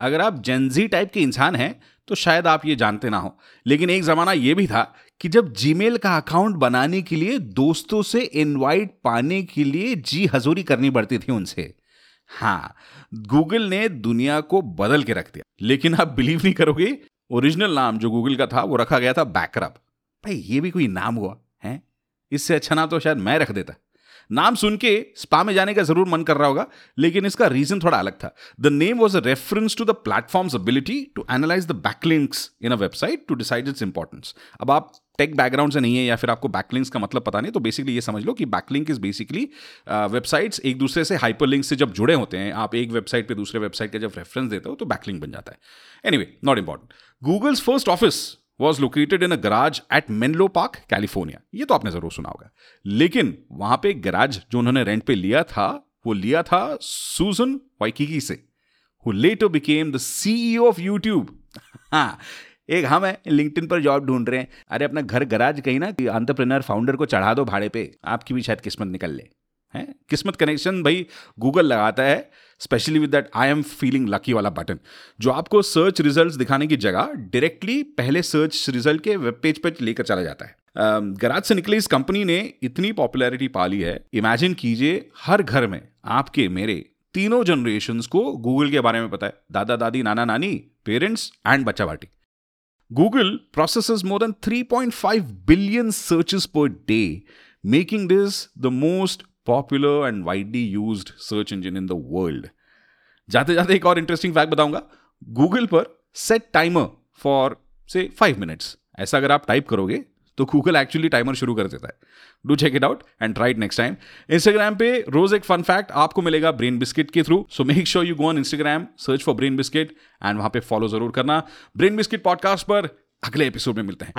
अगर आप Gen Z type के इंसान हैं तो शायद आप ये जानते ना हो। लेकिन एक ज़माना ये भी था कि जब जीमेल का अकाउंट बनाने के लिए दोस्तों से इनवाइट पाने के लिए जी हजूरी करनी पड़ती थी उनसे। हाँ गूगल ने दुनिया को बदल के रख दिया। लेकिन आप बिलीव नहीं करोगे ओरिजिनल नाम जो गूगल का था, वो रखा गया था बैकरअप भाई, ये भी कोई नाम हुआ, है? इससे अच्छा नाम तो शायद मैं रख देता। नाम सुन के स्पा में जाने का ज़रूर मन कर रहा होगा, लेकिन इसका रीजन थोड़ा अलग था। The name was a reference to the platform's ability to analyze the backlinks in a website to decide its importance अब आप टेक बैकग्राउंड से नहीं है या फिर आपको बैकलिंक्स का मतलब पता नहीं तो बेसिकली ये समझ लो कि बैकलिंक इज़ बेसिकली वेबसाइट्स एक दूसरे से हाइपरलिंक से जब जुड़े होते हैं, आप एक वेबसाइट पे दूसरे वेबसाइट का जब रेफरेंस देते हो तो बैकलिंक बन जाता है। Anyway not important Google's first office was located in a garage at Menlo Park California ये तो आपने ज़रूर सुना होगा। लेकिन वहाँ पे गराज जो उन्होंने रेंट पे लिया था, वो लिया था सूजन वाइकिकी से who later became the CEO of YouTube हाँ एक हम है लिंक्डइन पर जॉब ढूंढ रहे हैं। अरे अपना घर गराज कहीं ना, कि अंतरप्रेनर फाउंडर को चढ़ा दो भाड़े पे। आपकी भी शायद किस्मत निकल ले। हैं? किस्मत कनेक्शन भाई गूगल लगाता है। Specially with that I am feeling lucky वाला बटन जो आपको सर्च रिज़ल्ट दिखाने की जगह डायरेक्टली पहले सर्च रिज़ल्ट के वेब पेज पर लेकर चला जाता है। गराज से निकली इस कंपनी ने इतनी पॉपुलैरिटी पाली है। इमेजिन कीजिए, हर घर में आपके, मेरे तीनों जनरेशन को गूगल के बारे में पता है। दादा, दादी, नाना, नानी पेरेंट्स एंड बच्चा, बाटी। Google process more than 3.5 billion searches per day making this the most popular and widely use search engine in the world जाते जाते एक और इंटरेस्टिंग फैक्ट बताऊँगा। गूगल पर सेट टाइमर फॉर से फाइव मिनट्स ऐसा अगर आप टाइप करोगे तो गूगल एक्चुअली टाइमर शुरू कर देता है। Do check it out and try it next time Instagram पे रोज एक फन फैक्ट आपको मिलेगा ब्रेन बिस्किट के through so make sure you go on Instagram search for brain biscuit and वहाँ पे फॉलो ज़रूर करना। ब्रेन बिस्किट पॉडकास्ट पर अगले एपिसोड में मिलते हैं।